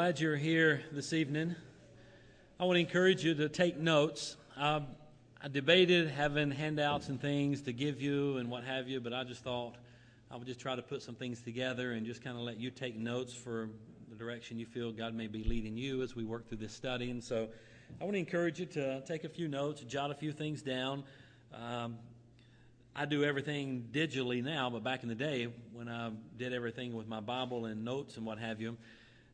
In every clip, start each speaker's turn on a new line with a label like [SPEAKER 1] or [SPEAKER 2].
[SPEAKER 1] Glad you're here this evening. I want to encourage you to take notes. I debated having handouts and things to give you and what have you, but I just thought I would just try to put some things together and just kind of let you take notes for the direction you feel God may be leading you as we work through this study. And so I want to encourage you to take a few notes, jot a few things down. Um, I do everything digitally now, but back in the day when I did everything with my Bible and notes and what have you,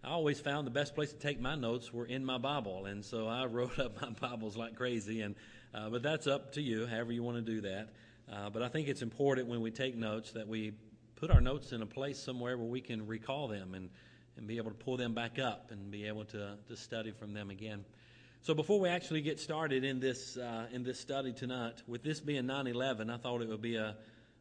[SPEAKER 1] I always found the best place to take my notes were in my Bible, and so I wrote up my Bibles like crazy. And uh, but that's up to you, however you want to do that. Uh, but I think it's important when we take notes that we put our notes in a place somewhere where we can recall them and and be able to pull them back up and be able to to study from them again. So before we actually get started in this uh, in this study tonight, with this being 9/11, I thought it would be a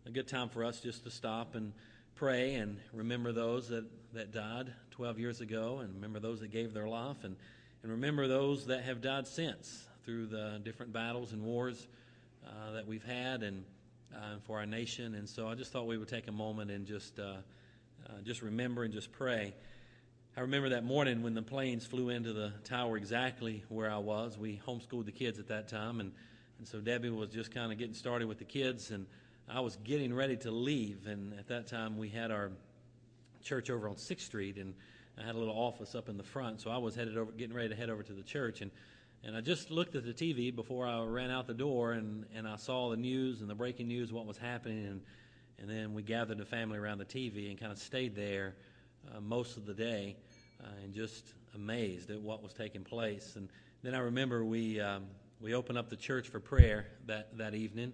[SPEAKER 1] a good time for us just to stop and pray and remember those that, that died 12 years ago, and remember those that gave their life, and, and remember those that have died since through the different battles and wars uh, that we've had and uh, for our nation. And so I just thought we would take a moment and just uh, uh, just remember and just pray. I remember that morning when the planes flew into the tower exactly where I was. We homeschooled the kids at that time, and, and so Debbie was just kind of getting started with the kids, and I was getting ready to leave. And at that time, we had our church over on Sixth Street, and I had a little office up in the front. So I was headed over, getting ready to head over to the church, and and I just looked at the TV before I ran out the door, and and I saw the news and the breaking news, what was happening, and and then we gathered the family around the TV and kind of stayed there uh, most of the day, uh, and just amazed at what was taking place. And then I remember we um, we opened up the church for prayer that that evening.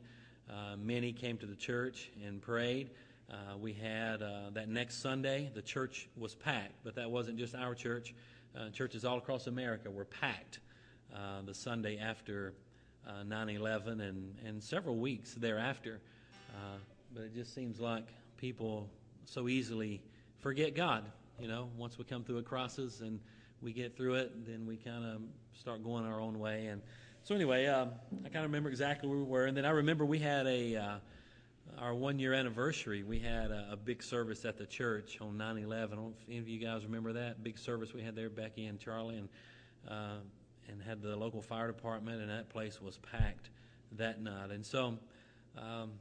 [SPEAKER 1] Uh, many came to the church and prayed. Uh, we had uh, that next Sunday, the church was packed, but that wasn't just our church. Uh, churches all across America were packed uh, the Sunday after uh, 9 11 and, and several weeks thereafter. But it just seems like people so easily forget God. You know, once we come through a crisis and we get through it, then we kind of start going our own way. And so, anyway, um, I kind of remember exactly where we were. And then I remember we had a our one year anniversary, we had a, a, big service at the church on 9 11. I don't know if any of you guys remember that big service we had there, Becky and Charlie, and, uh, and had the local fire department, and that place was packed that night. And so, um,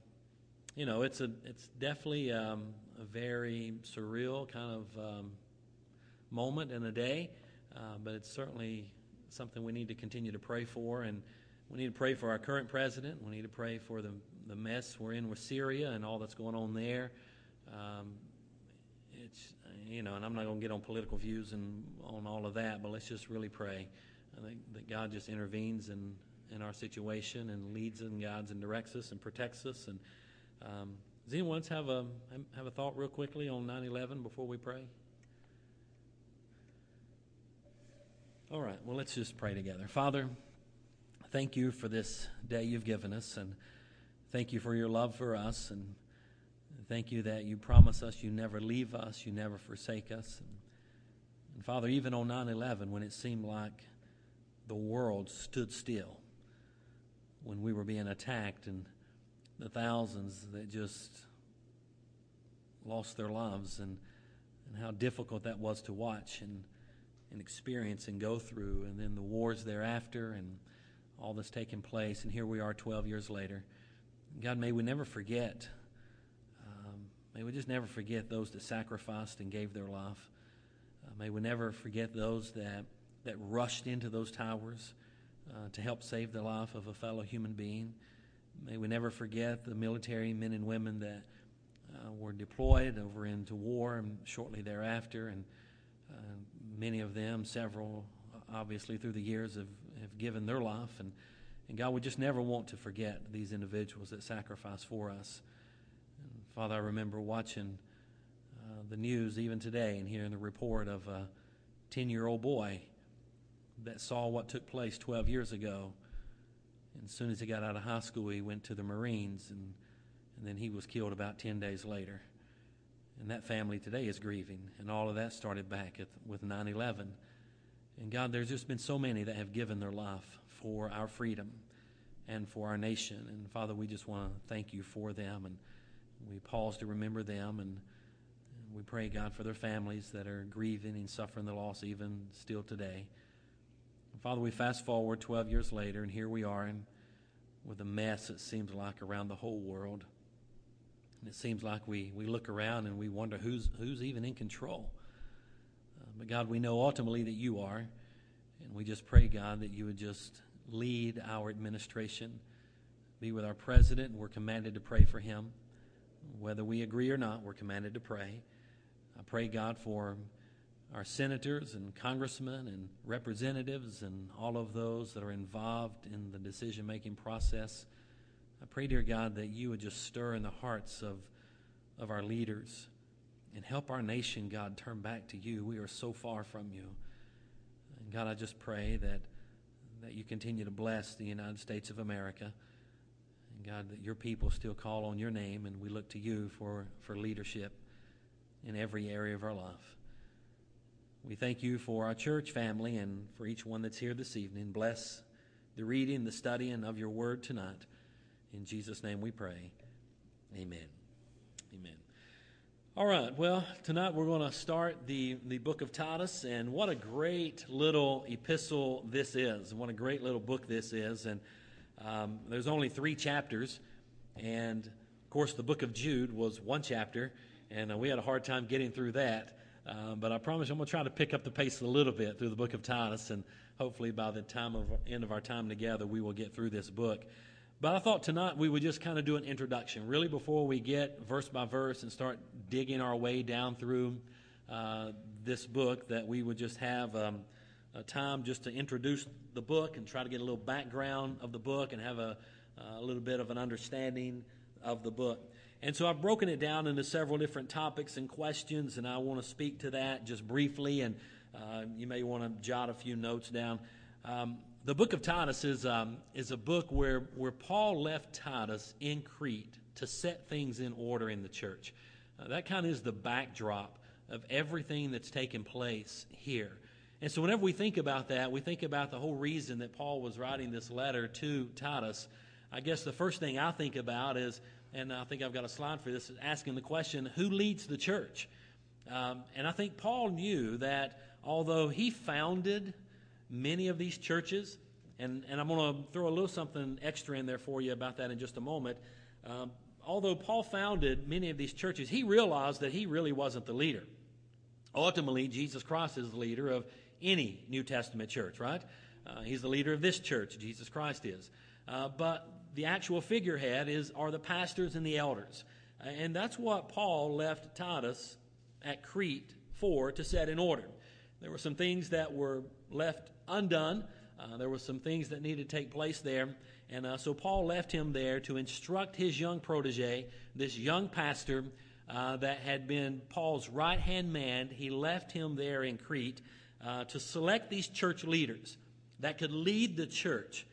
[SPEAKER 1] you know, it's, a, it's definitely um, a very surreal kind of um, moment in a day, uh, but it's certainly something we need to continue to pray for. And we need to pray for our current president. We need to pray for the the mess we're in with Syria and all that's going on there. Um, it's you know, and I'm not going to get on political views and on all of that, but let's just really pray. I think that God just intervenes in in our situation and leads and guides and directs us and protects us. And um, does anyone else have a have a thought real quickly on 9/11 before we pray? All right. Well, let's just pray together. Father, thank you for this day you've given us and. Thank you for your love for us, and thank you that you promise us you never leave us, you never forsake us. And, and Father, even on 9 11, when it seemed like the world stood still, when we were being attacked, and the thousands that just lost their lives, and, and how difficult that was to watch and, and experience and go through, and then the wars thereafter, and all that's taken place. And here we are 12 years later. God, may we never forget. Um, may we just never forget those that sacrificed and gave their life. Uh, may we never forget those that, that rushed into those towers uh, to help save the life of a fellow human being. May we never forget the military men and women that uh, were deployed over into war and shortly thereafter. And uh, many of them, several, obviously, through the years, have, have given their life. And And God, we just never want to forget these individuals that sacrifice for us. And Father, I remember watching uh, the news even today and hearing the report of a 10 year old boy that saw what took place 12 years ago. And as soon as he got out of high school, he went to the Marines, and, and then he was killed about 10 days later. And that family today is grieving, and all of that started back at, with 9 11. And God, there's just been so many that have given their life for our freedom and for our nation. And Father, we just want to thank you for them. And we pause to remember them. And we pray, God, for their families that are grieving and suffering the loss even still today. Father, we fast forward 12 years later, and here we are and with a mess, it seems like, around the whole world. And it seems like we, we look around and we wonder who's, who's even in control. Uh, but God, we know ultimately that you are. And we just pray, God, that you would just lead our administration, be with our president. We're commanded to pray for him. Whether we agree or not, we're commanded to pray. I pray, God, for our senators and congressmen and representatives and all of those that are involved in the decision making process. I pray, dear God, that you would just stir in the hearts of, of our leaders and help our nation, God, turn back to you. We are so far from you. And God, I just pray that, that you continue to bless the United States of America. And God, that your people still call on your name and we look to you for, for leadership in every area of our life. We thank you for our church family and for each one that's here this evening. Bless the reading, the studying of your word tonight. In Jesus' name we pray. Amen. Amen. All right, well, tonight we're going to start the, the book of Titus, and what a great little epistle this is. What a great little book this is. And um, there's only three chapters, and of course, the book of Jude was one chapter, and uh, we had a hard time getting through that. Uh, but I promise I'm going to try to pick up the pace a little bit through the book of Titus, and hopefully by the time of end of our time together, we will get through this book. But I thought tonight we would just kind of do an introduction, really, before we get verse by verse and start digging our way down through uh, this book, that we would just have um, a time just to introduce the book and try to get a little background of the book and have a, a little bit of an understanding of the book. And so I've broken it down into several different topics and questions, and I want to speak to that just briefly, and uh, you may want to jot a few notes down. Um, the book of Titus is, um, is a book where, where Paul left Titus in Crete to set things in order in the church. Uh, that kind of is the backdrop of everything that's taken place here. And so, whenever we think about that, we think about the whole reason that Paul was writing this letter to Titus. I guess the first thing I think about is and I think I've got a slide for this, asking the question who leads the church? Um, and I think Paul knew that although he founded many of these churches, and, and I'm going to throw a little something extra in there for you about that in just a moment. Um, although Paul founded many of these churches, he realized that he really wasn't the leader. Ultimately, Jesus Christ is the leader of any New Testament church, right? Uh, he's the leader of this church, Jesus Christ is. Uh, but the actual figurehead is are the pastors and the elders. Uh, and that's what Paul left Titus at Crete for to set in order. There were some things that were left undone. Uh, there were some things that needed to take place there. And uh, so Paul left him there to instruct his young protege, this young pastor uh, that had been Paul's right hand man. He left him there in Crete uh, to select these church leaders that could lead the church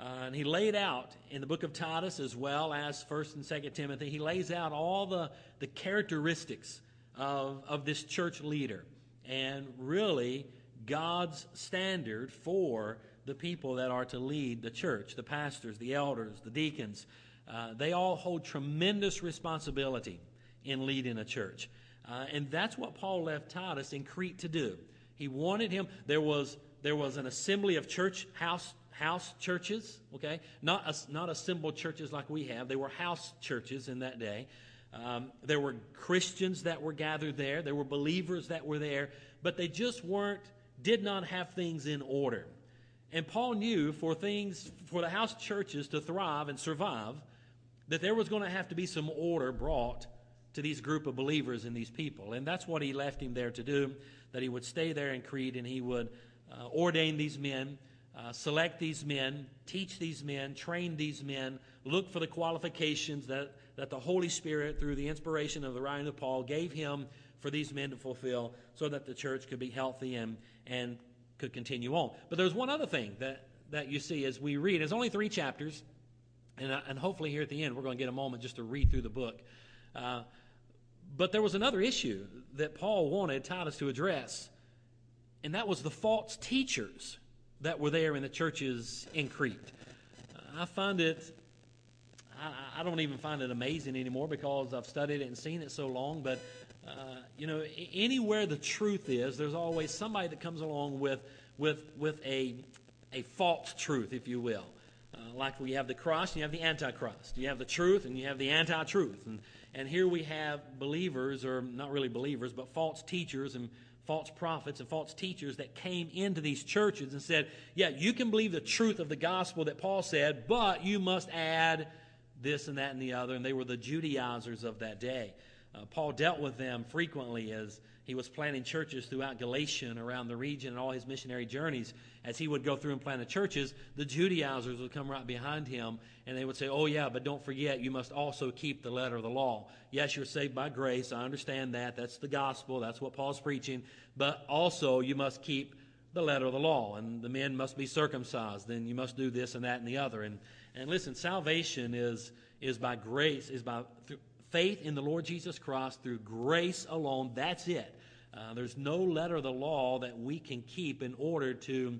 [SPEAKER 1] uh, and he laid out in the book of Titus as well as 1st and 2nd Timothy, he lays out all the, the characteristics of, of this church leader and really God's standard for the people that are to lead the church the pastors, the elders, the deacons. Uh, they all hold tremendous responsibility in leading a church. Uh, and that's what Paul left Titus in Crete to do. He wanted him, there was, there was an assembly of church house house churches, okay? Not, a, not assembled churches like we have. They were house churches in that day. Um, there were Christians that were gathered there. There were believers that were there, but they just weren't, did not have things in order. And Paul knew for things, for the house churches to thrive and survive, that there was going to have to be some order brought to these group of believers and these people. And that's what he left him there to do, that he would stay there in Crete and he would uh, ordain these men uh, select these men, teach these men, train these men, look for the qualifications that, that the Holy Spirit, through the inspiration of the writing of Paul, gave him for these men to fulfill so that the church could be healthy and, and could continue on. But there's one other thing that, that you see as we read. It's only three chapters, and, and hopefully here at the end we're going to get a moment just to read through the book. Uh, but there was another issue that Paul wanted Titus to address, and that was the false teachers that were there in the churches in Crete. Uh, I find it, I, don't even find it amazing anymore because I've studied it and seen it so long, but uh, you know, anywhere the truth is, there's always somebody that comes along with, with, with a, a false truth, if you will. Uh, like we have the cross and you have the Antichrist. You have the truth and you have the anti truth. And, and here we have believers, or not really believers, but false teachers and false prophets and false teachers that came into these churches and said, Yeah, you can believe the truth of the gospel that Paul said, but you must add this and that and the other. And they were the Judaizers of that day. Uh, Paul dealt with them frequently as he was planting churches throughout Galatia and around the region and all his missionary journeys. As he would go through and plant the churches, the Judaizers would come right behind him and they would say, Oh, yeah, but don't forget, you must also keep the letter of the law. Yes, you're saved by grace. I understand that. That's the gospel. That's what Paul's preaching. But also, you must keep the letter of the law. And the men must be circumcised. Then you must do this and that and the other. And, and listen, salvation is, is by grace, is by faith in the Lord Jesus Christ through grace alone. That's it. Uh, there's no letter of the law that we can keep in order to,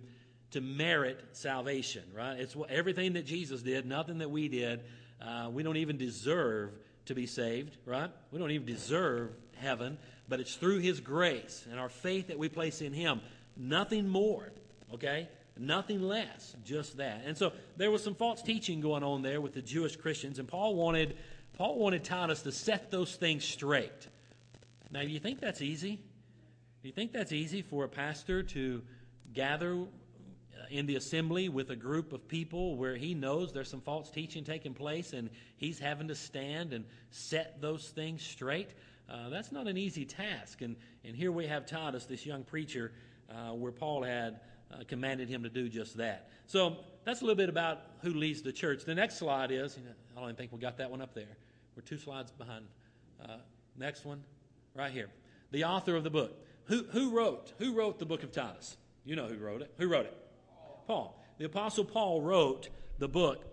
[SPEAKER 1] to merit salvation, right? It's what, everything that Jesus did, nothing that we did. Uh, we don't even deserve to be saved, right? We don't even deserve heaven, but it's through His grace and our faith that we place in Him. Nothing more, okay? Nothing less, just that. And so there was some false teaching going on there with the Jewish Christians, and Paul wanted Paul wanted Titus to set those things straight. Now, do you think that's easy? Do you think that's easy for a pastor to gather uh, in the assembly with a group of people where he knows there's some false teaching taking place and he's having to stand and set those things straight? Uh, that's not an easy task. And, and here we have Titus, this young preacher, uh, where Paul had uh, commanded him to do just that. So that's a little bit about who leads the church. The next slide is, you know, I don't even think we got that one up there. We're two slides behind. Uh, next one, right here. The author of the book. Who, who wrote? Who wrote the book of Titus? You know who wrote it. Who wrote it? Paul. The Apostle Paul wrote the book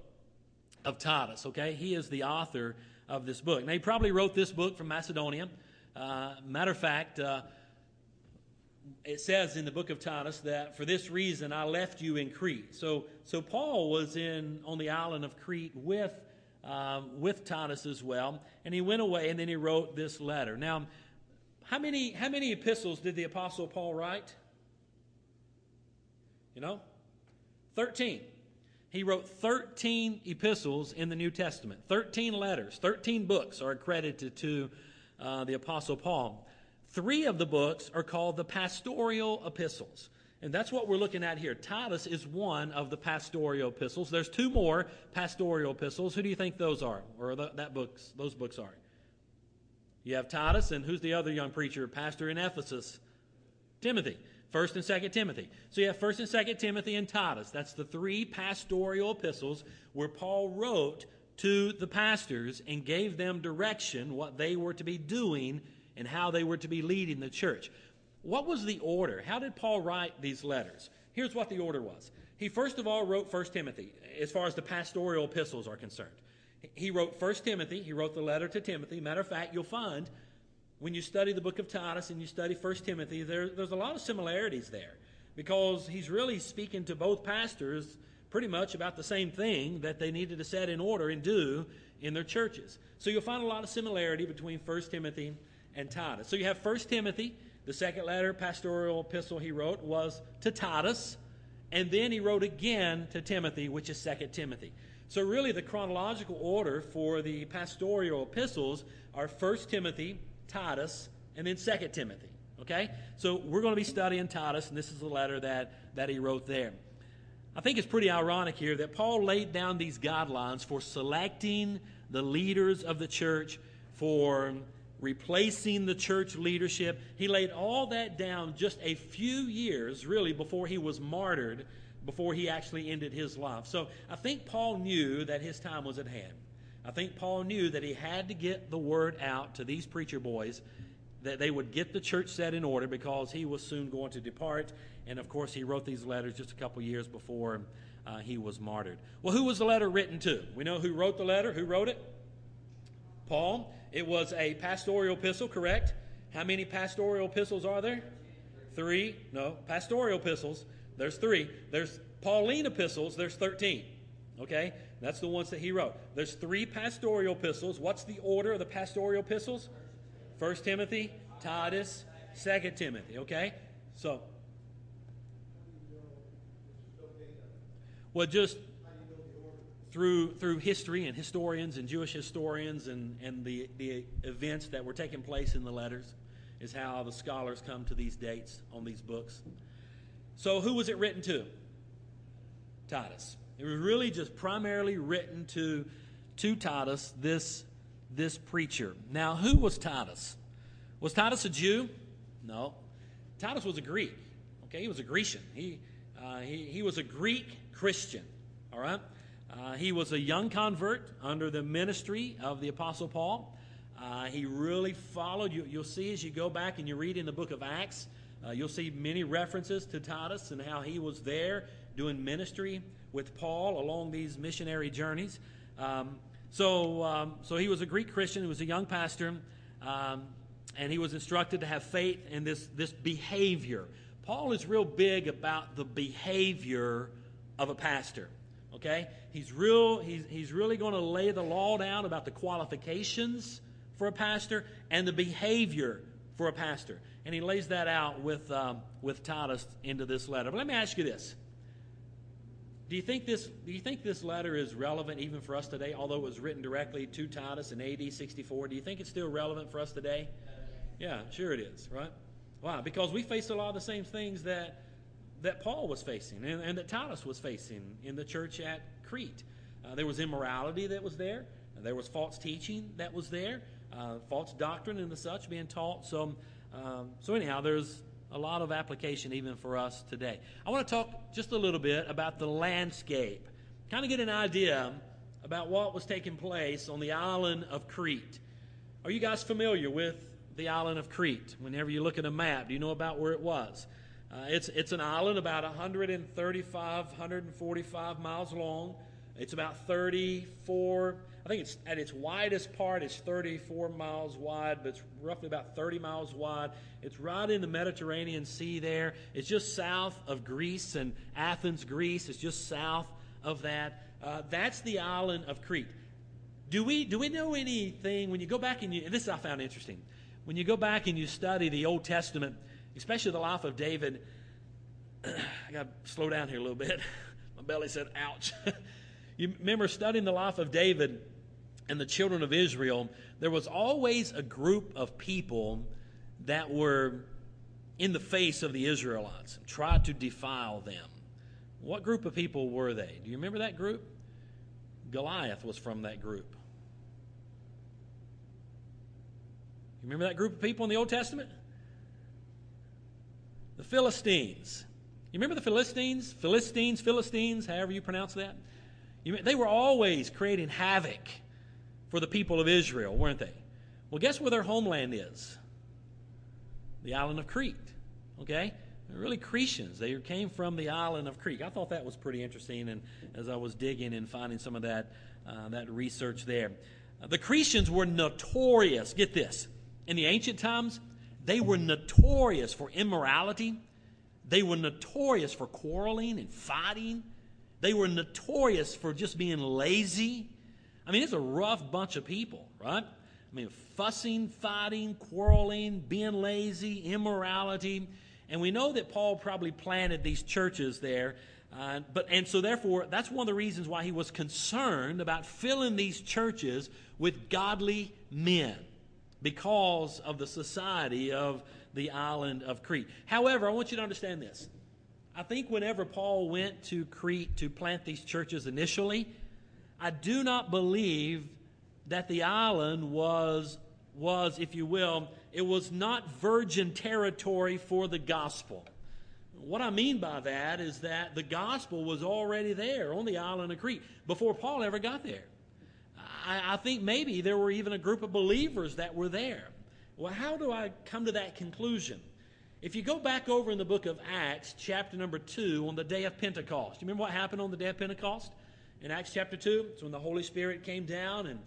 [SPEAKER 1] of Titus, okay? He is the author of this book. Now, he probably wrote this book from Macedonia. Uh, matter of fact, uh, it says in the book of Titus that for this reason I left you in Crete. So, so Paul was in on the island of Crete with um, with Titus as well. And he went away and then he wrote this letter. Now, how many, how many epistles did the Apostle Paul write? You know? 13. He wrote 13 epistles in the New Testament. 13 letters, 13 books are accredited to uh, the Apostle Paul. Three of the books are called the pastoral epistles. And that's what we're looking at here. Titus is one of the pastoral epistles. There's two more pastoral epistles. Who do you think those are, or the, that books, those books are? You have Titus, and who's the other young preacher, pastor in Ephesus? Timothy. First and Second Timothy. So you have First and Second Timothy and Titus. That's the three pastoral epistles where Paul wrote to the pastors and gave them direction what they were to be doing and how they were to be leading the church. What was the order? How did Paul write these letters? Here's what the order was. He first of all wrote 1 Timothy, as far as the pastoral epistles are concerned. He wrote 1 Timothy, he wrote the letter to Timothy. Matter of fact, you'll find when you study the book of Titus and you study 1 Timothy, there, there's a lot of similarities there because he's really speaking to both pastors pretty much about the same thing that they needed to set in order and do in their churches. So you'll find a lot of similarity between 1 Timothy and Titus. So you have 1 Timothy, the second letter, pastoral epistle he wrote, was to Titus, and then he wrote again to Timothy, which is Second Timothy. So, really, the chronological order for the pastoral epistles are First Timothy, Titus, and then Second Timothy. Okay? So, we're going to be studying Titus, and this is the letter that, that he wrote there. I think it's pretty ironic here that Paul laid down these guidelines for selecting the leaders of the church, for replacing the church leadership. He laid all that down just a few years, really, before he was martyred before he actually ended his life. So I think Paul knew that his time was at hand. I think Paul knew that he had to get the word out to these preacher boys that they would get the church set in order because he was soon going to depart. And of course, he wrote these letters just a couple years before uh, he was martyred. Well, who was the letter written to? We know who wrote the letter. Who wrote it? Paul. It was a pastoral epistle, correct? How many pastoral epistles are there? Three. No, pastoral epistles. There's three. There's Pauline epistles. There's 13. Okay? That's the ones that he wrote. There's three pastoral epistles. What's the order of the pastoral epistles? First Timothy, Titus, Second Timothy. Okay? So, well, just through through history and historians and Jewish historians and, and the, the events that were taking place in the letters is how the scholars come to these dates on these books. So, who was it written to? Titus. It was really just primarily written to, to Titus, this, this preacher. Now, who was Titus? Was Titus a Jew? No. Titus was a Greek. Okay, he was a Grecian. He, uh, he, he was a Greek Christian. All right? Uh, he was a young convert under the ministry of the Apostle Paul. Uh, he really followed. You, will see as you go back and you read in the book of Acts, uh, you'll see many references to Titus and how he was there doing ministry with Paul along these missionary journeys. Um, so, um, so he was a Greek Christian. He was a young pastor, um, and he was instructed to have faith in this, this behavior. Paul is real big about the behavior of a pastor. Okay, he's real. He's, he's really going to lay the law down about the qualifications for a pastor and the behavior for a pastor, and he lays that out with um, with Titus into this letter. But let me ask you this: do you think this do you think this letter is relevant even for us today? Although it was written directly to Titus in AD 64 do you think it's still relevant for us today? Yeah sure it is right? Why? Because we face a lot of the same things that that Paul was facing and, and that Titus was facing in the church at Crete uh, there was immorality that was there there was false teaching that was there uh, false doctrine and the such being taught so um, so anyhow there's a lot of application even for us today. I want to talk just a little bit about the landscape, kind of get an idea about what was taking place on the island of Crete. Are you guys familiar with the island of Crete? Whenever you look at a map, do you know about where it was? Uh, it's, it's an island about 135, 145 miles long. It's about 34 I think it's at its widest part, it's 34 miles wide, but it's roughly about 30 miles wide. It's right in the Mediterranean Sea there. It's just south of Greece and Athens, Greece. It's just south of that. Uh, that's the island of Crete. Do we, do we know anything when you go back and you, and this I found interesting. When you go back and you study the Old Testament, especially the life of David, I got to slow down here a little bit. My belly said, ouch. you remember studying the life of David and the children of Israel, there was always a group of people that were in the face of the Israelites and tried to defile them. What group of people were they? Do you remember that group? Goliath was from that group. You remember that group of people in the Old Testament? The Philistines. You remember the Philistines? Philistines, Philistines, however you pronounce that? You, they were always creating havoc for the people of Israel, weren't they? Well, guess where their homeland is? The island of Crete. Okay? They're really Cretians. They came from the island of Crete. I thought that was pretty interesting, and as I was digging and finding some of that, uh, that research there. Uh, the Cretians were notorious, get this, in the ancient times, they were notorious for immorality. They were notorious for quarreling and fighting. They were notorious for just being lazy I mean, it's a rough bunch of people, right? I mean, fussing, fighting, quarreling, being lazy, immorality. And we know that Paul probably planted these churches there. Uh, but and so therefore that's one of the reasons why he was concerned about filling these churches with godly men because of the society of the island of Crete. However, I want you to understand this. I think whenever Paul went to Crete to plant these churches initially, I do not believe that the island was, was, if you will, it was not virgin territory for the gospel. what I mean by that is that the gospel was already there on the island of Crete before Paul ever got there. I, I think maybe there were even a group of believers that were there. Well, how do I come to that conclusion? If you go back over in the book of Acts, chapter number 2, on the day of Pentecost, you remember what happened on the day of Pentecost? In Acts chapter 2, it's when the Holy Spirit came down, and,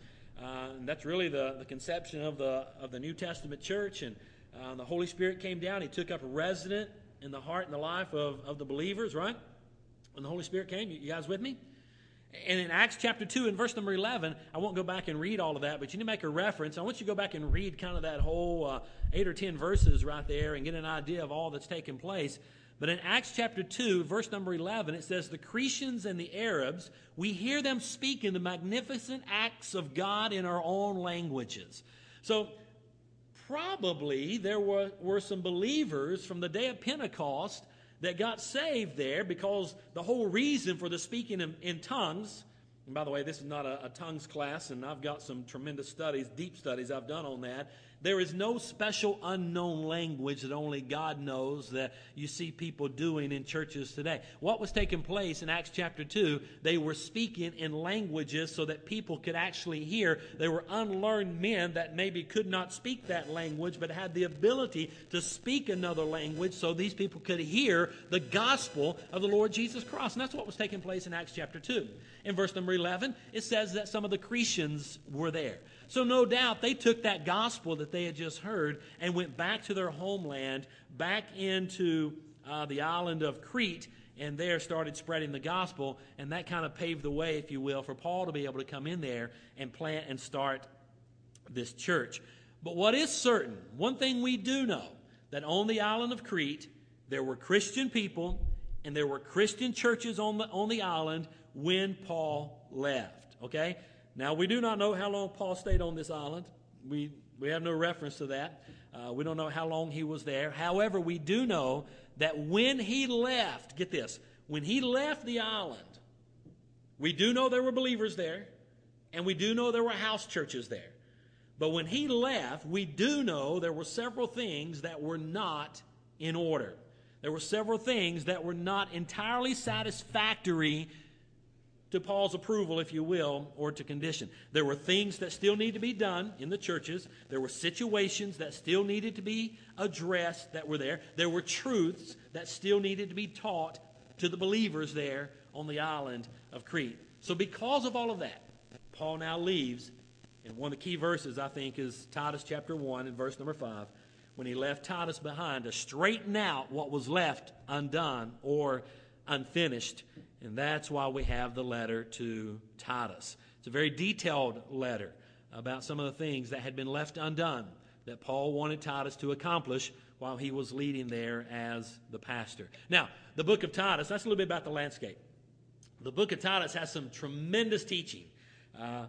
[SPEAKER 1] uh, and that's really the, the conception of the, of the New Testament church. And uh, the Holy Spirit came down, He took up a resident in the heart and the life of, of the believers, right? When the Holy Spirit came, you guys with me? And in Acts chapter 2 and verse number 11, I won't go back and read all of that, but you need to make a reference. I want you to go back and read kind of that whole uh, eight or ten verses right there and get an idea of all that's taken place. But in Acts chapter 2, verse number 11, it says, The Cretians and the Arabs, we hear them speaking the magnificent acts of God in our own languages. So, probably there were, were some believers from the day of Pentecost that got saved there because the whole reason for the speaking in, in tongues, and by the way, this is not a, a tongues class, and I've got some tremendous studies, deep studies I've done on that. There is no special unknown language that only God knows that you see people doing in churches today. What was taking place in Acts chapter 2, they were speaking in languages so that people could actually hear. They were unlearned men that maybe could not speak that language, but had the ability to speak another language so these people could hear the gospel of the Lord Jesus Christ. And that's what was taking place in Acts chapter 2. In verse number 11, it says that some of the Cretians were there. So, no doubt, they took that gospel that they had just heard and went back to their homeland, back into uh, the island of Crete, and there started spreading the gospel. And that kind of paved the way, if you will, for Paul to be able to come in there and plant and start this church. But what is certain, one thing we do know, that on the island of Crete, there were Christian people and there were Christian churches on the, on the island when Paul left. Okay? Now, we do not know how long Paul stayed on this island. We, we have no reference to that. Uh, we don't know how long he was there. However, we do know that when he left, get this, when he left the island, we do know there were believers there, and we do know there were house churches there. But when he left, we do know there were several things that were not in order. There were several things that were not entirely satisfactory to Paul's approval, if you will, or to condition. There were things that still need to be done in the churches. There were situations that still needed to be addressed that were there. There were truths that still needed to be taught to the believers there on the island of Crete. So, because of all of that, Paul now leaves. And one of the key verses, I think, is Titus chapter 1 and verse number 5, when he left Titus behind to straighten out what was left undone or unfinished and that's why we have the letter to Titus. It's a very detailed letter about some of the things that had been left undone that Paul wanted Titus to accomplish while he was leading there as the pastor. Now, the book of Titus, that's a little bit about the landscape. The book of Titus has some tremendous teaching. Uh,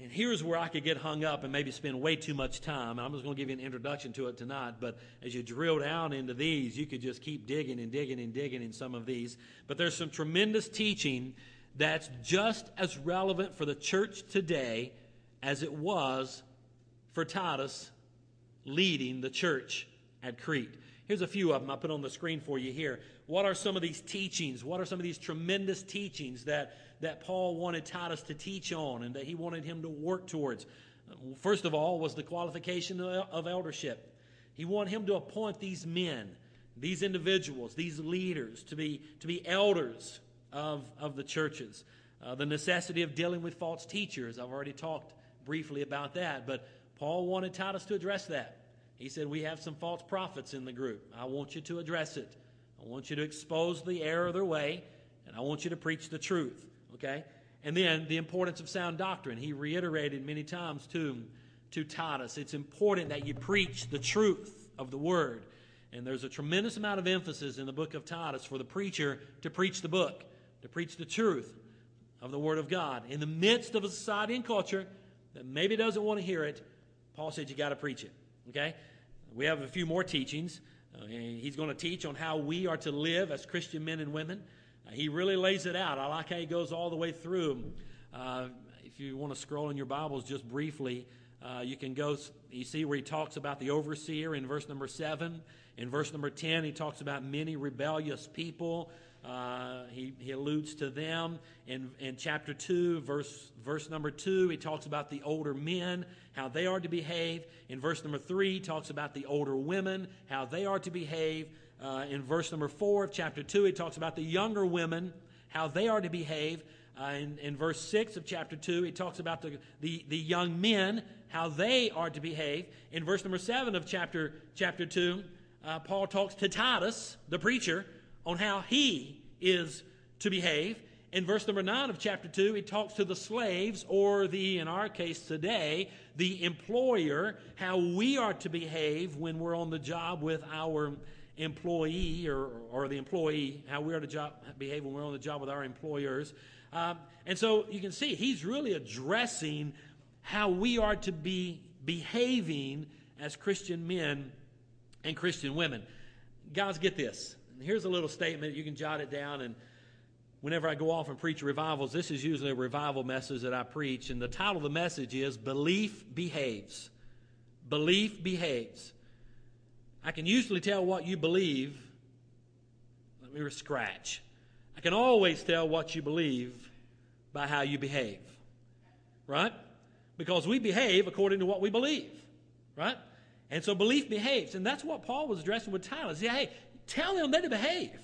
[SPEAKER 1] and here's where I could get hung up and maybe spend way too much time. I'm just going to give you an introduction to it tonight. But as you drill down into these, you could just keep digging and digging and digging in some of these. But there's some tremendous teaching that's just as relevant for the church today as it was for Titus leading the church at Crete. Here's a few of them I put on the screen for you here. What are some of these teachings? What are some of these tremendous teachings that that Paul wanted Titus to teach on and that he wanted him to work towards. First of all, was the qualification of eldership. He wanted him to appoint these men, these individuals, these leaders to be, to be elders of, of the churches. Uh, the necessity of dealing with false teachers. I've already talked briefly about that, but Paul wanted Titus to address that. He said, We have some false prophets in the group. I want you to address it. I want you to expose the error of their way, and I want you to preach the truth. Okay? And then the importance of sound doctrine. He reiterated many times to, to Titus it's important that you preach the truth of the word. And there's a tremendous amount of emphasis in the book of Titus for the preacher to preach the book, to preach the truth of the word of God. In the midst of a society and culture that maybe doesn't want to hear it, Paul said you got to preach it. Okay? We have a few more teachings. Uh, he's going to teach on how we are to live as Christian men and women. He really lays it out. I like how he goes all the way through. Uh, if you want to scroll in your Bibles just briefly, Uh, you can go, you see where he talks about the overseer in verse number 7. In verse number 10, he talks about many rebellious people. Uh, he, he alludes to them. In, in chapter 2, verse, verse number 2, he talks about the older men, how they are to behave. In verse number 3, he talks about the older women, how they are to behave. Uh, in verse number 4 of chapter 2, he talks about the younger women, how they are to behave. Uh, in, in verse 6 of chapter 2, he talks about the, the, the young men, how they are to behave. In verse number 7 of chapter, chapter 2, uh, Paul talks to Titus, the preacher, on how he is to behave. In verse number 9 of chapter 2, he talks to the slaves, or the, in our case today, the employer, how we are to behave when we're on the job with our employee or, or the employee, how we are to job, behave when we're on the job with our employers. Um, and so you can see he's really addressing how we are to be behaving as Christian men and Christian women. Guys, get this. Here's a little statement. You can jot it down. And whenever I go off and preach revivals, this is usually a revival message that I preach. And the title of the message is Belief Behaves. Belief Behaves. I can usually tell what you believe. Let me scratch. I can always tell what you believe by how you behave. Right? Because we behave according to what we believe. Right? And so belief behaves. And that's what Paul was addressing with Titus. Yeah, hey, tell them they're to behave.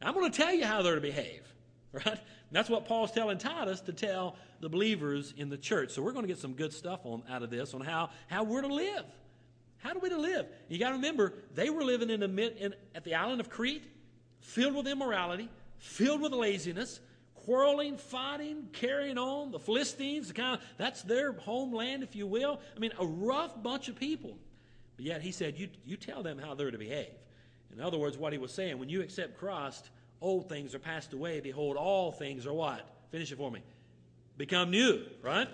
[SPEAKER 1] I'm going to tell you how they're to behave. Right? And that's what Paul's telling Titus to tell the believers in the church. So we're going to get some good stuff on out of this on how, how we're to live. How do we to live? You got to remember, they were living in, the in at the island of Crete, filled with immorality, filled with laziness, quarreling, fighting, carrying on. The Philistines, the kind of, that's their homeland, if you will. I mean, a rough bunch of people. But yet he said, you, you tell them how they're to behave. In other words, what he was saying, when you accept Christ, old things are passed away. Behold, all things are what? Finish it for me. Become new, right?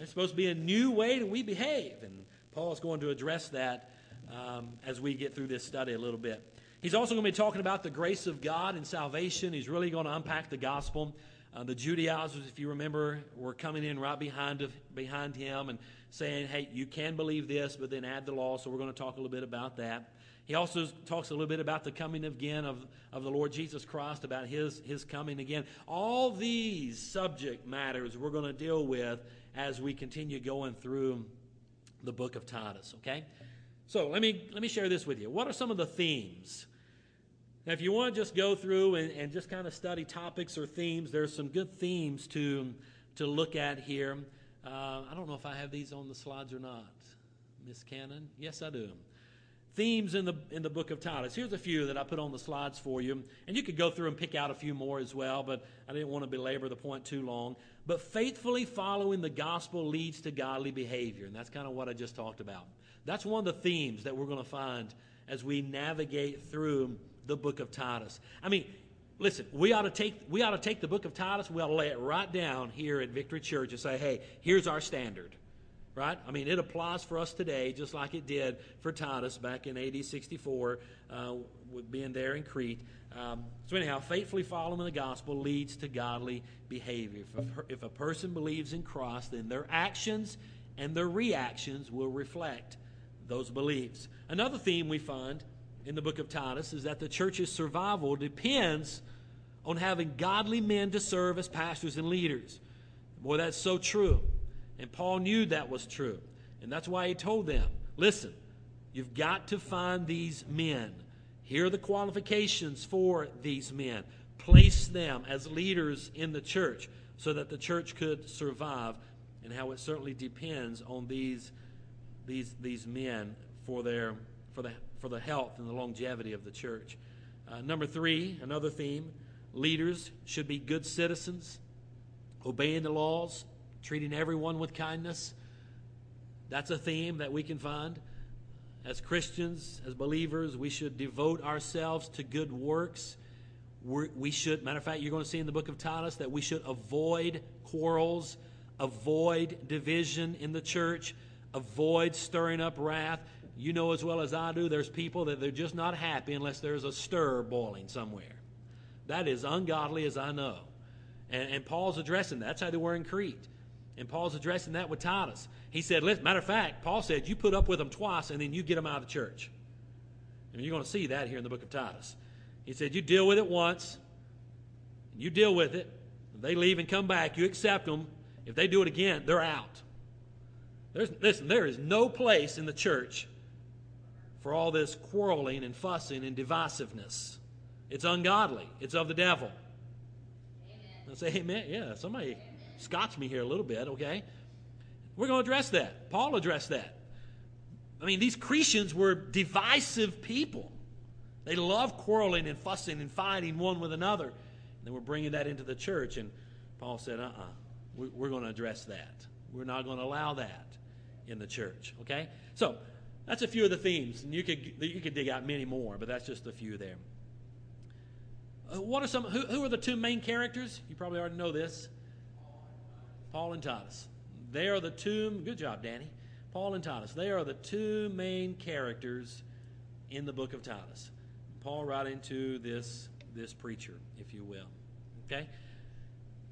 [SPEAKER 1] It's supposed to be a new way that we behave. And Paul is going to address that um, as we get through this study a little bit. He's also going to be talking about the grace of God and salvation. He's really going to unpack the gospel. Uh, the Judaizers, if you remember, were coming in right behind, of, behind him and saying, hey, you can believe this, but then add the law. So we're going to talk a little bit about that. He also talks a little bit about the coming again of, of the Lord Jesus Christ, about his, his coming again. All these subject matters we're going to deal with as we continue going through the book of Titus, okay? So let me, let me share this with you. What are some of the themes? Now, if you want to just go through and, and just kind of study topics or themes, there's some good themes to, to look at here. Uh, I don't know if I have these on the slides or not. Miss Cannon? Yes, I do. Themes in the, in the book of Titus. Here's a few that I put on the slides for you. And you could go through and pick out a few more as well, but I didn't want to belabor the point too long. But faithfully following the gospel leads to godly behavior. And that's kind of what I just talked about. That's one of the themes that we're going to find as we navigate through the book of Titus. I mean, listen, we ought to take we ought to take the book of Titus, we ought to lay it right down here at Victory Church and say, hey, here's our standard. Right? I mean, it applies for us today just like it did for Titus back in AD 64, uh, being there in Crete. Um, so, anyhow, faithfully following the gospel leads to godly behavior. If a, if a person believes in Christ, then their actions and their reactions will reflect those beliefs. Another theme we find in the book of Titus is that the church's survival depends on having godly men to serve as pastors and leaders. Boy, that's so true. And Paul knew that was true. And that's why he told them listen, you've got to find these men. Here are the qualifications for these men. Place them as leaders in the church so that the church could survive, and how it certainly depends on these, these, these men for, their, for, the, for the health and the longevity of the church. Uh, number three, another theme leaders should be good citizens, obeying the laws, treating everyone with kindness. That's a theme that we can find. As Christians, as believers, we should devote ourselves to good works. We're, we should, matter of fact, you're going to see in the book of Titus that we should avoid quarrels, avoid division in the church, avoid stirring up wrath. You know as well as I do, there's people that they're just not happy unless there's a stir boiling somewhere. That is ungodly as I know. And, and Paul's addressing that. That's how they were in Crete. And Paul's addressing that with Titus. He said, matter of fact, Paul said, you put up with them twice and then you get them out of the church. And you're going to see that here in the book of Titus. He said, you deal with it once, you deal with it. If they leave and come back, you accept them. If they do it again, they're out. There's, listen, there is no place in the church for all this quarreling and fussing and divisiveness. It's ungodly. It's of the devil. Amen. I say amen. Yeah, somebody scotch me here a little bit, okay? We're going to address that. Paul addressed that. I mean, these Cretans were divisive people. They loved quarreling and fussing and fighting one with another. And they were bringing that into the church. And Paul said, uh uh-uh, uh, we, are going to address that. We're not going to allow that in the church, okay? So, that's a few of the themes. And you could, you could dig out many more, but that's just a few there. Uh, what are some, who, who are the two main characters? You probably already know this. Paul and Titus. They are the two, good job, Danny. Paul and Titus. They are the two main characters in the book of Titus. Paul right into this, this preacher, if you will. Okay?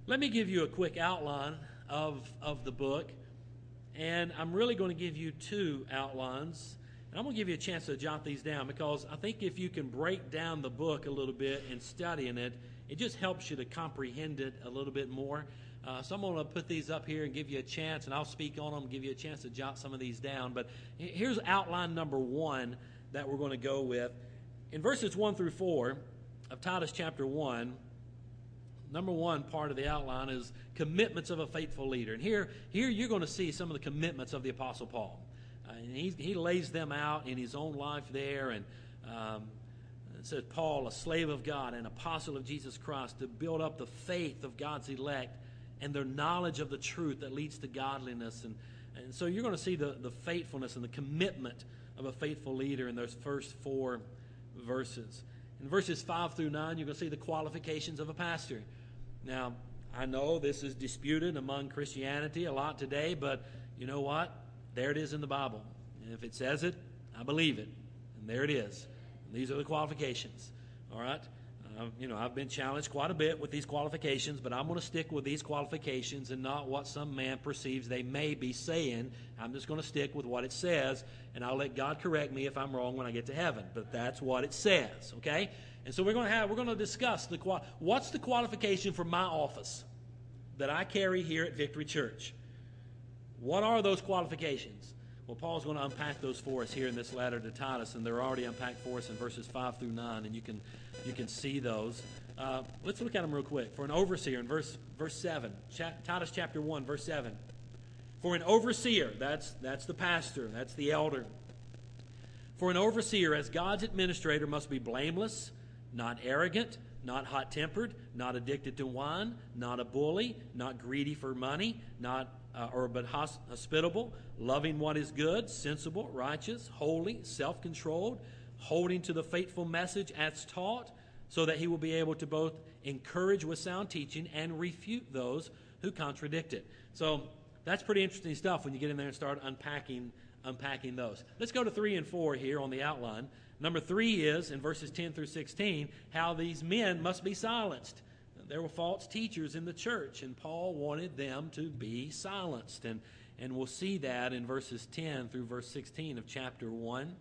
[SPEAKER 1] Let me give you a quick outline of, of the book. And I'm really going to give you two outlines. And I'm going to give you a chance to jot these down because I think if you can break down the book a little bit and studying it, it just helps you to comprehend it a little bit more. Uh, so I'm going to put these up here and give you a chance, and I'll speak on them, give you a chance to jot some of these down. But here's outline number one that we're going to go with. In verses 1 through 4 of Titus chapter 1, number one part of the outline is commitments of a faithful leader. And here, here you're going to see some of the commitments of the Apostle Paul. Uh, and he, he lays them out in his own life there. And um, it says, Paul, a slave of God, an apostle of Jesus Christ, to build up the faith of God's elect and their knowledge of the truth that leads to godliness. And, and so you're going to see the, the faithfulness and the commitment of a faithful leader in those first four verses. In verses 5 through 9, you're going to see the qualifications of a pastor. Now, I know this is disputed among Christianity a lot today, but you know what? There it is in the Bible. And if it says it, I believe it. And there it is. And these are the qualifications. All right? You know, I've been challenged quite a bit with these qualifications, but I'm going to stick with these qualifications and not what some man perceives they may be saying. I'm just going to stick with what it says, and I'll let God correct me if I'm wrong when I get to heaven. But that's what it says, okay? And so we're going to have we're going to discuss the what's the qualification for my office that I carry here at Victory Church. What are those qualifications? Well, Paul's going to unpack those for us here in this letter to Titus, and they're already unpacked for us in verses five through nine, and you can you can see those. Uh, let's look at them real quick. For an overseer, in verse verse seven, Titus chapter one, verse seven. For an overseer, that's that's the pastor, that's the elder. For an overseer, as God's administrator, must be blameless, not arrogant, not hot tempered, not addicted to wine, not a bully, not greedy for money, not uh, or but hospitable, loving what is good, sensible, righteous, holy, self controlled, holding to the faithful message as taught, so that he will be able to both encourage with sound teaching and refute those who contradict it. So that's pretty interesting stuff when you get in there and start unpacking unpacking those. Let's go to three and four here on the outline. Number three is, in verses 10 through 16, how these men must be silenced. There were false teachers in the church, and Paul wanted them to be silenced. And, and we'll see that in verses 10 through verse 16 of chapter 1.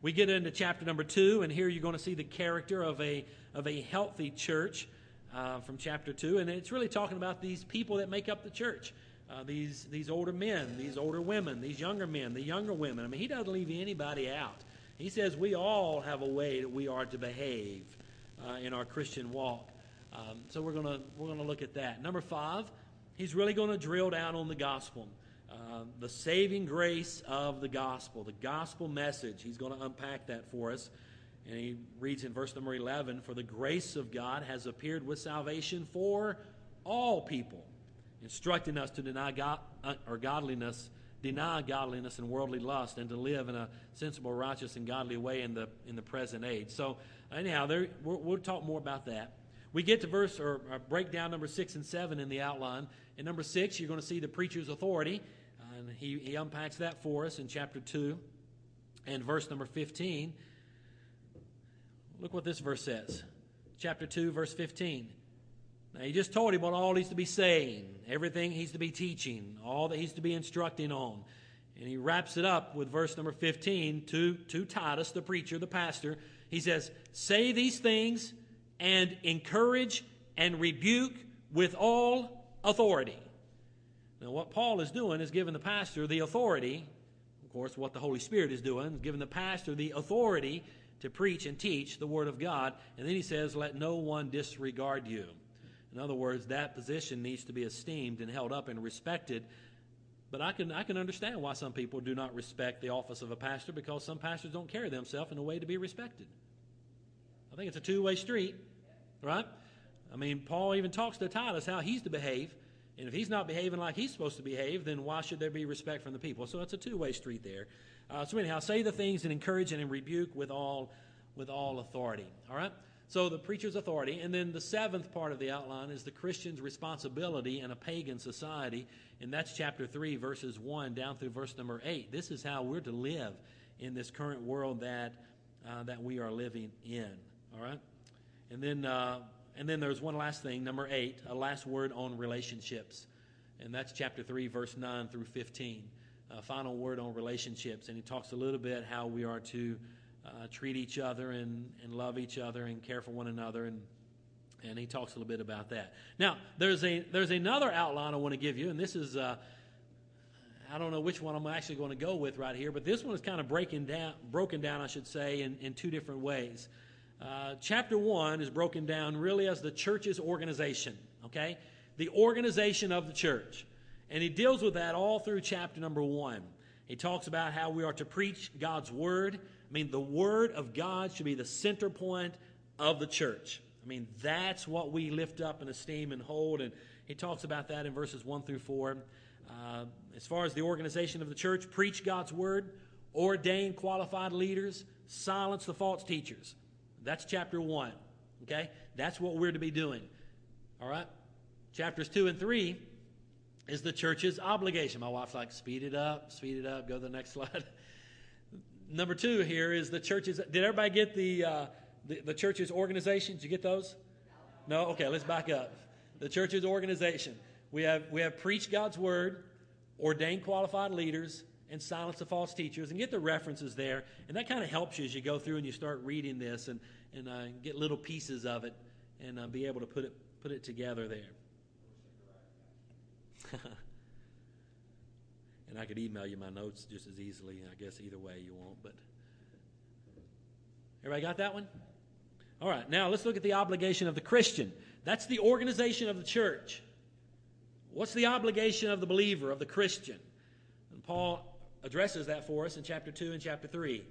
[SPEAKER 1] We get into chapter number 2, and here you're going to see the character of a, of a healthy church uh, from chapter 2. And it's really talking about these people that make up the church. Uh, these, these older men, these older women, these younger men, the younger women. I mean, he doesn't leave anybody out. He says we all have a way that we are to behave uh, in our Christian walk. Um, so we're going we're gonna look at that. Number five, he's really going to drill down on the gospel. Uh, the saving grace of the gospel, the gospel message. He's going to unpack that for us. And he reads in verse number 11 For the grace of God has appeared with salvation for all people, instructing us to deny God, uh, or godliness deny godliness and worldly lust and to live in a sensible, righteous, and godly way in the, in the present age. So, anyhow, there, we'll, we'll talk more about that. We get to verse or, or breakdown number six and seven in the outline. In number six, you're going to see the preacher's authority. Uh, and he, he unpacks that for us in chapter 2 and verse number 15. Look what this verse says. Chapter 2, verse 15. Now, he just told him what all he's to be saying, everything he's to be teaching, all that he's to be instructing on. And he wraps it up with verse number 15 to, to Titus, the preacher, the pastor. He says, Say these things and encourage and rebuke with all authority. Now, what Paul is doing is giving the pastor the authority. Of course, what the Holy Spirit is doing is giving the pastor the authority to preach and teach the Word of God. And then he says, Let no one disregard you. In other words, that position needs to be esteemed and held up and respected. But I can, I can understand why some people do not respect the office of a pastor because some pastors don't carry themselves in a way to be respected. I think it's a two way street, right? I mean, Paul even talks to Titus how he's to behave. And if he's not behaving like he's supposed to behave, then why should there be respect from the people? So it's a two way street there. Uh, so, anyhow, say the things and encourage and rebuke with all, with all authority. All right? So the preacher's authority. And then the seventh part of the outline is the Christian's responsibility in a pagan society. And that's chapter 3, verses 1 down through verse number 8. This is how we're to live in this current world that, uh, that we are living in. All right? And then, uh, and then there's one last thing, number 8, a last word on relationships. And that's chapter 3, verse 9 through 15. A final word on relationships. And he talks a little bit how we are to uh, treat each other and, and love each other and care for one another. And, and he talks a little bit about that. Now, there's, a, there's another outline I want to give you, and this is, uh, I don't know which one I'm actually going to go with right here, but this one is kind of breaking down, broken down, I should say, in, in two different ways. Uh, chapter 1 is broken down really as the church's organization, okay? The organization of the church. And he deals with that all through chapter number 1. He talks about how we are to preach God's word. I mean, the Word of God should be the center point of the church. I mean, that's what we lift up and esteem and hold. And he talks about that in verses 1 through 4. Uh, as far as the organization of the church, preach God's Word, ordain qualified leaders, silence the false teachers. That's chapter 1. Okay? That's what we're to be doing. All right? Chapters 2 and 3 is the church's obligation. My wife's like, speed it up, speed it up, go to the next slide. Number two here is the church's. Did everybody get the, uh, the, the church's organization? Did you get those? No? Okay, let's back up. The church's organization. We have, we have preached God's word, ordained qualified leaders, and silence the false teachers, and get the references there. And that kind of helps you as you go through and you start reading this and, and uh, get little pieces of it and uh, be able to put it, put it together there. And I could email you my notes just as easily, I guess either way you want. But everybody got that one? All right, now let's look at the obligation of the Christian. That's the organization of the church. What's the obligation of the believer, of the Christian? And Paul addresses that for us in chapter 2 and chapter 3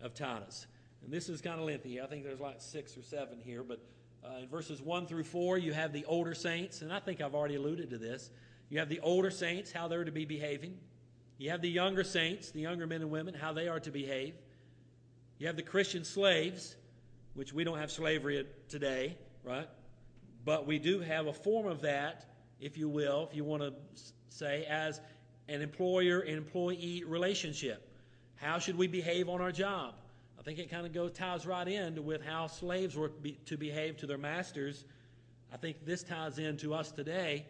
[SPEAKER 1] of Titus. And this is kind of lengthy. I think there's like six or seven here, but uh, in verses 1 through 4, you have the older saints, and I think I've already alluded to this. You have the older saints, how they're to be behaving. You have the younger saints, the younger men and women, how they are to behave. You have the Christian slaves, which we don't have slavery today, right? But we do have a form of that, if you will, if you want to say, as an employer and employee relationship. How should we behave on our job? I think it kind of goes ties right in with how slaves were to behave to their masters. I think this ties in to us today.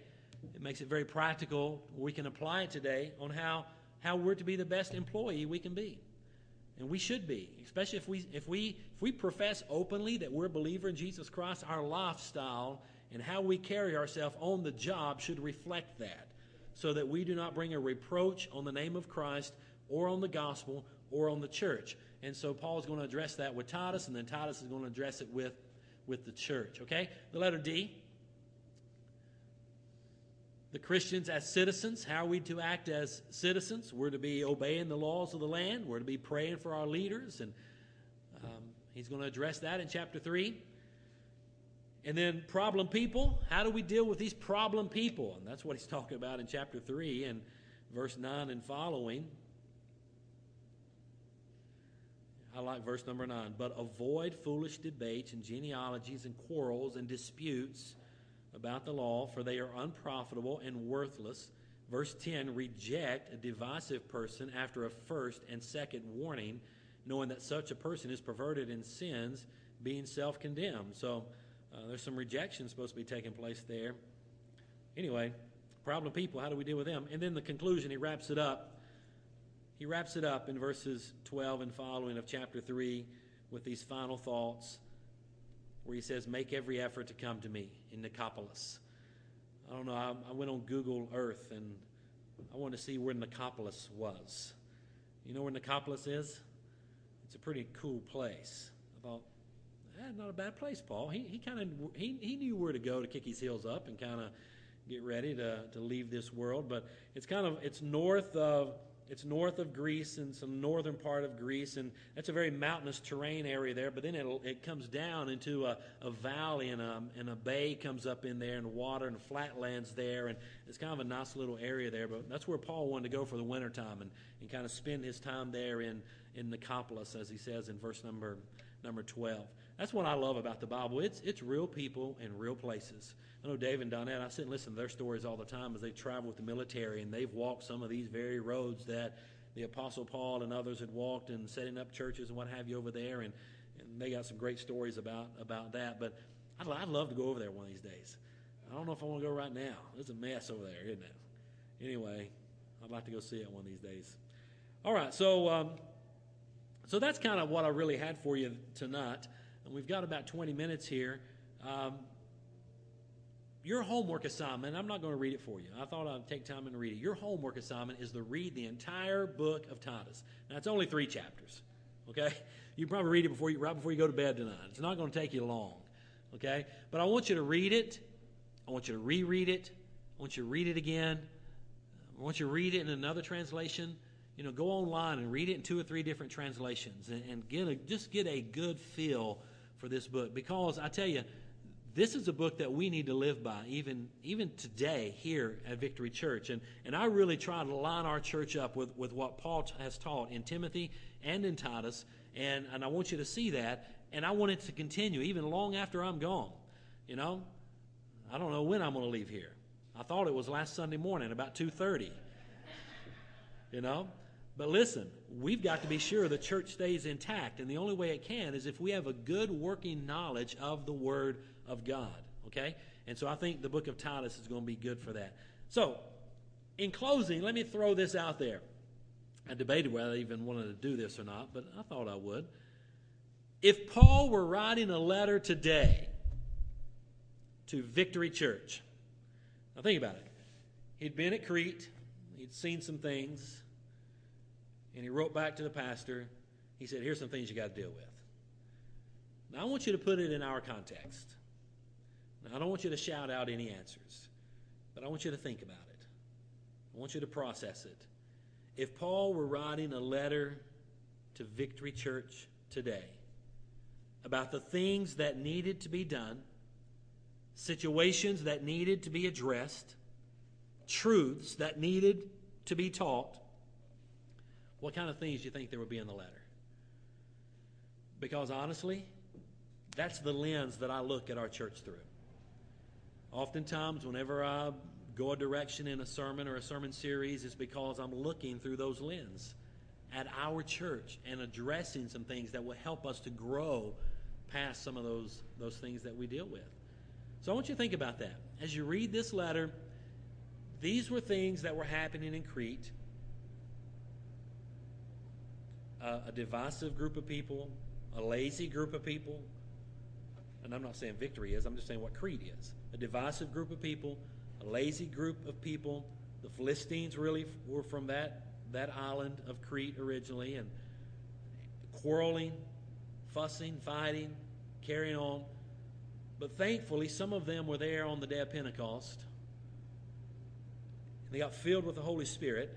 [SPEAKER 1] It makes it very practical. We can apply it today on how how we're to be the best employee we can be. And we should be, especially if we, if we, if we profess openly that we're a believer in Jesus Christ, our lifestyle and how we carry ourselves on the job should reflect that so that we do not bring a reproach on the name of Christ or on the gospel or on the church. And so Paul is going to address that with Titus, and then Titus is going to address it with, with the church. Okay? The letter D the Christians as citizens. How are we to act as citizens? We're to be obeying the laws of the land. We're to be praying for our leaders. And um, he's going to address that in chapter 3. And then problem people. How do we deal with these problem people? And that's what he's talking about in chapter 3 and verse 9 and following. I like verse number 9. But avoid foolish debates and genealogies and quarrels and disputes about the law, for they are unprofitable and worthless. Verse 10 reject a divisive person after a first and second warning, knowing that such a person is perverted in sins, being self condemned. So, Uh, there's some rejection supposed to be taking place there. Anyway, problem people, how do we deal with them? And then the conclusion, he wraps it up. He wraps it up in verses 12 and following of chapter 3 with these final thoughts where he says, Make every effort to come to me in Nicopolis. I don't know, I, I went on Google Earth and I wanted to see where Nicopolis was. You know where Nicopolis is? It's a pretty cool place. Eh, not a bad place, Paul. He, he kind of he, he knew where to go to kick his heels up and kind of get ready to, to leave this world. But it's kind of it's north of it's north of Greece and some northern part of Greece, and that's a very mountainous terrain area there. But then it it comes down into a, a valley, and a, and a bay comes up in there, and water and flatlands there, and it's kind of a nice little area there. But that's where Paul wanted to go for the wintertime and, and kind of spend his time there in, in Nicopolis, as he says in verse number, number 12. That's what I love about the Bible. It's, it's real people in real places. I know Dave and Donette, I sit and listen to their stories all the time as they travel with the military, and they've walked some of these very roads that the Apostle Paul and others had walked and setting up churches and what have you over there. And, and they got some great stories about, about that. But I'd, I'd love to go over there one of these days. I don't know if I want to go right now. It's a mess over there, isn't it? Anyway, I'd like to go see it one of these days. All right, so um, so that's kind of what I really had for you tonight. And we've got about 20 minutes here. Um, your homework assignment, I'm not going to read it for you. I thought I'd take time and read it. Your homework assignment is to read the entire book of Titus. Now, it's only three chapters, okay? You probably read it before you, right before you go to bed tonight. It's not going to take you long, okay? But I want you to read it. I want you to reread it. I want you to read it again. I want you to read it in another translation. You know, go online and read it in two or three different translations and, and get a, just get a good feel for this book. Because I tell you, this is a book that we need to live by even even today here at victory church. And and i really try to line our church up with with what paul has taught in timothy and in titus. And and i want you to see that. And i want it to continue even long after i'm gone. You know i don't know when i'm going to leave here. I thought it was last sunday morning about 2.30 you know but listen, we've got to be sure the church stays intact. And the only way it can is if we have a good working knowledge of the Word of God. Okay? And so I think the book of Titus is going to be good for that. So, in closing, let me throw this out there. I debated whether I even wanted to do this or not, but I thought I would. If Paul were writing a letter today to Victory Church, now think about it. He'd been at Crete, he'd seen some things, and he wrote back to the pastor. He said, Here's some things you got to deal with. Now, I want you to put it in our context. Now, I don't want you to shout out any answers, but I want you to think about it. I want you to process it. If Paul were writing a letter to Victory Church today about the things that needed to be done, situations that needed to be addressed, truths that needed to be taught, what kind of things do you think there would be in the letter? Because honestly, that's the lens that I look at our church through. Oftentimes, whenever I go a direction in a sermon or a sermon series, it's because I'm looking through those lens at our church and addressing some things that will help us to grow past some of those, those things that we deal with. So I want you to think about that. As you read this letter, these were things that were happening in Crete. A divisive group of people, a lazy group of people, and I'm not saying victory is, I'm just saying what Crete is. A divisive group of people, a lazy group of people. The Philistines really were from that, that island of Crete originally, and quarreling, fussing, fighting, carrying on. But thankfully, some of them were there on the day of Pentecost. They got filled with the Holy Spirit.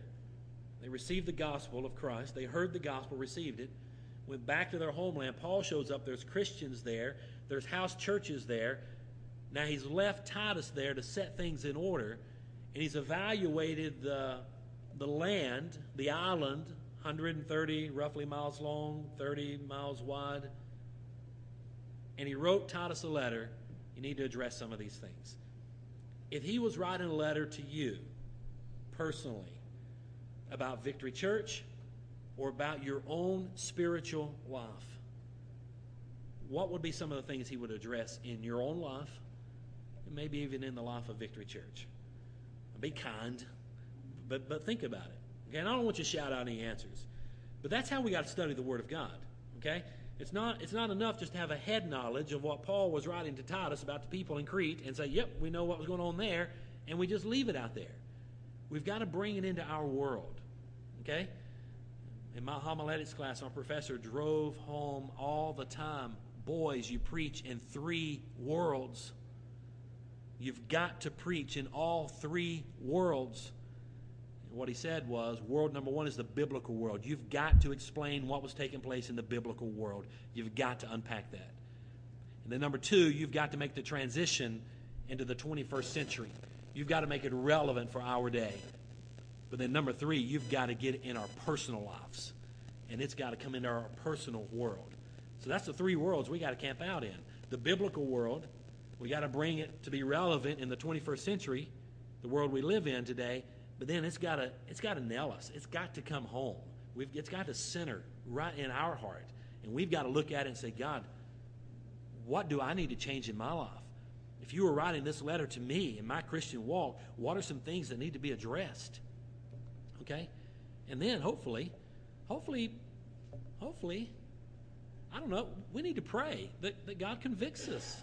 [SPEAKER 1] They received the gospel of Christ. They heard the gospel, received it, went back to their homeland. Paul shows up. There's Christians there there's house churches there. Now he's left Titus there to set things in order, and he's evaluated the, the land, the island, 130 roughly miles long, 30 miles wide. And he wrote Titus a letter. You need to address some of these things. If he was writing a letter to you personally about Victory Church or about your own spiritual life, what would be some of the things he would address in your own life, and maybe even in the life of Victory Church? Be kind, but, but think about it. Okay, and I don't want you to shout out any answers. But that's how we got to study the Word of God. Okay? It's not, it's not enough just to have a head knowledge of what Paul was writing to Titus about the people in Crete and say, yep, we know what was going on there, and we just leave it out there. We've got to bring it into our world. Okay? In my homiletics class, our professor drove home all the time boys, you preach in three worlds. You've got to preach in all three worlds. What he said was world number one is the biblical world. You've got to explain what was taking place in the biblical world. You've got to unpack that. And then number two, you've got to make the transition into the 21st century. You've got to make it relevant for our day. But then number three, you've got to get it in our personal lives. And it's got to come into our personal world. So that's the three worlds we got to camp out in. The biblical world, we got to bring it to be relevant in the 21st century, the world we live in today. But then it's got to it's got to nail us. It's got to come home. We've, it's got to center right in our heart, and we've got to look at it and say, God, what do I need to change in my life? If you were writing this letter to me in my Christian walk, what are some things that need to be addressed? Okay, and then hopefully, hopefully, hopefully, I don't know, we need to pray that, that God convicts us.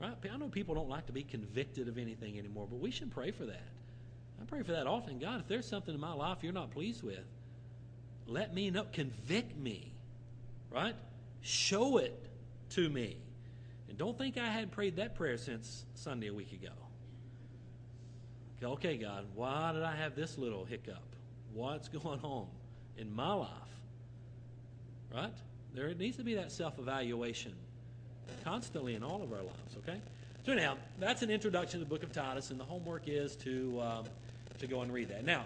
[SPEAKER 1] Right? I know people don't like to be convicted of anything anymore, but we should pray for that. I pray for that often. God, if there's something in my life you're not pleased with, let me know. Convict me. Right? Show it to me. And don't think I hadn't prayed that prayer since Sunday a week ago. Okay, God, why did I have this little hiccup? What's going on in my life? Right? There needs to be that self evaluation constantly in all of our lives, okay? So, anyhow, that's an introduction to the book of Titus, and the homework is to, um, to go and read that. Now,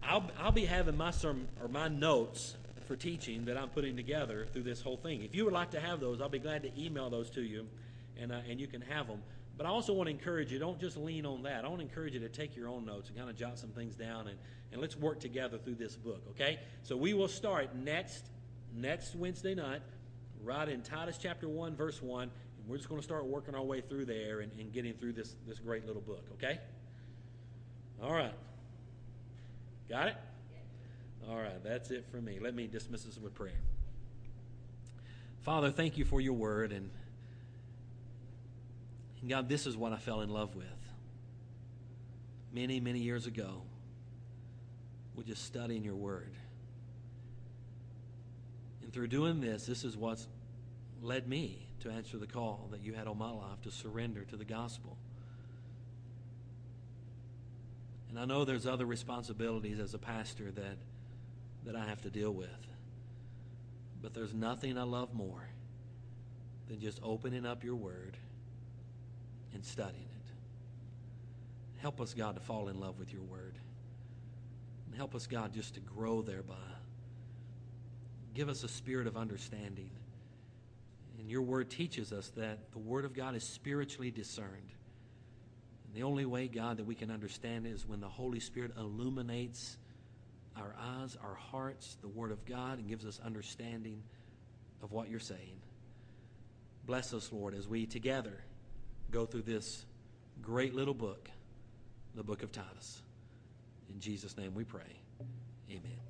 [SPEAKER 1] I'll, I'll be having my sermon or my notes for teaching that I'm putting together through this whole thing. If you would like to have those, I'll be glad to email those to you, and, uh, and you can have them. But I also want to encourage you, don't just lean on that. I want to encourage you to take your own notes and kind of jot some things down, and, and let's work together through this book, okay? So we will start next next Wednesday night, right in Titus chapter 1, verse 1. And we're just going to start working our way through there and, and getting through this, this great little book, okay? All right. Got it? All right, that's it for me. Let me dismiss us with prayer. Father, thank you for your word. And, and God, this is what I fell in love with many, many years ago with just studying your word. And through doing this, this is what's led me to answer the call that you had on my life to surrender to the gospel. And I know there's other responsibilities as a pastor that, that I have to deal with. But there's nothing I love more than just opening up your word and studying it. Help us, God, to fall in love with your word. And help us, God, just to grow thereby. Give us a spirit of understanding. And your word teaches us that the word of God is spiritually discerned. And the only way, God, that we can understand it is when the Holy Spirit illuminates our eyes, our hearts, the word of God, and gives us understanding of what you're saying. Bless us, Lord, as we together go through this great little book, the book of Titus. In Jesus' name we pray. Amen.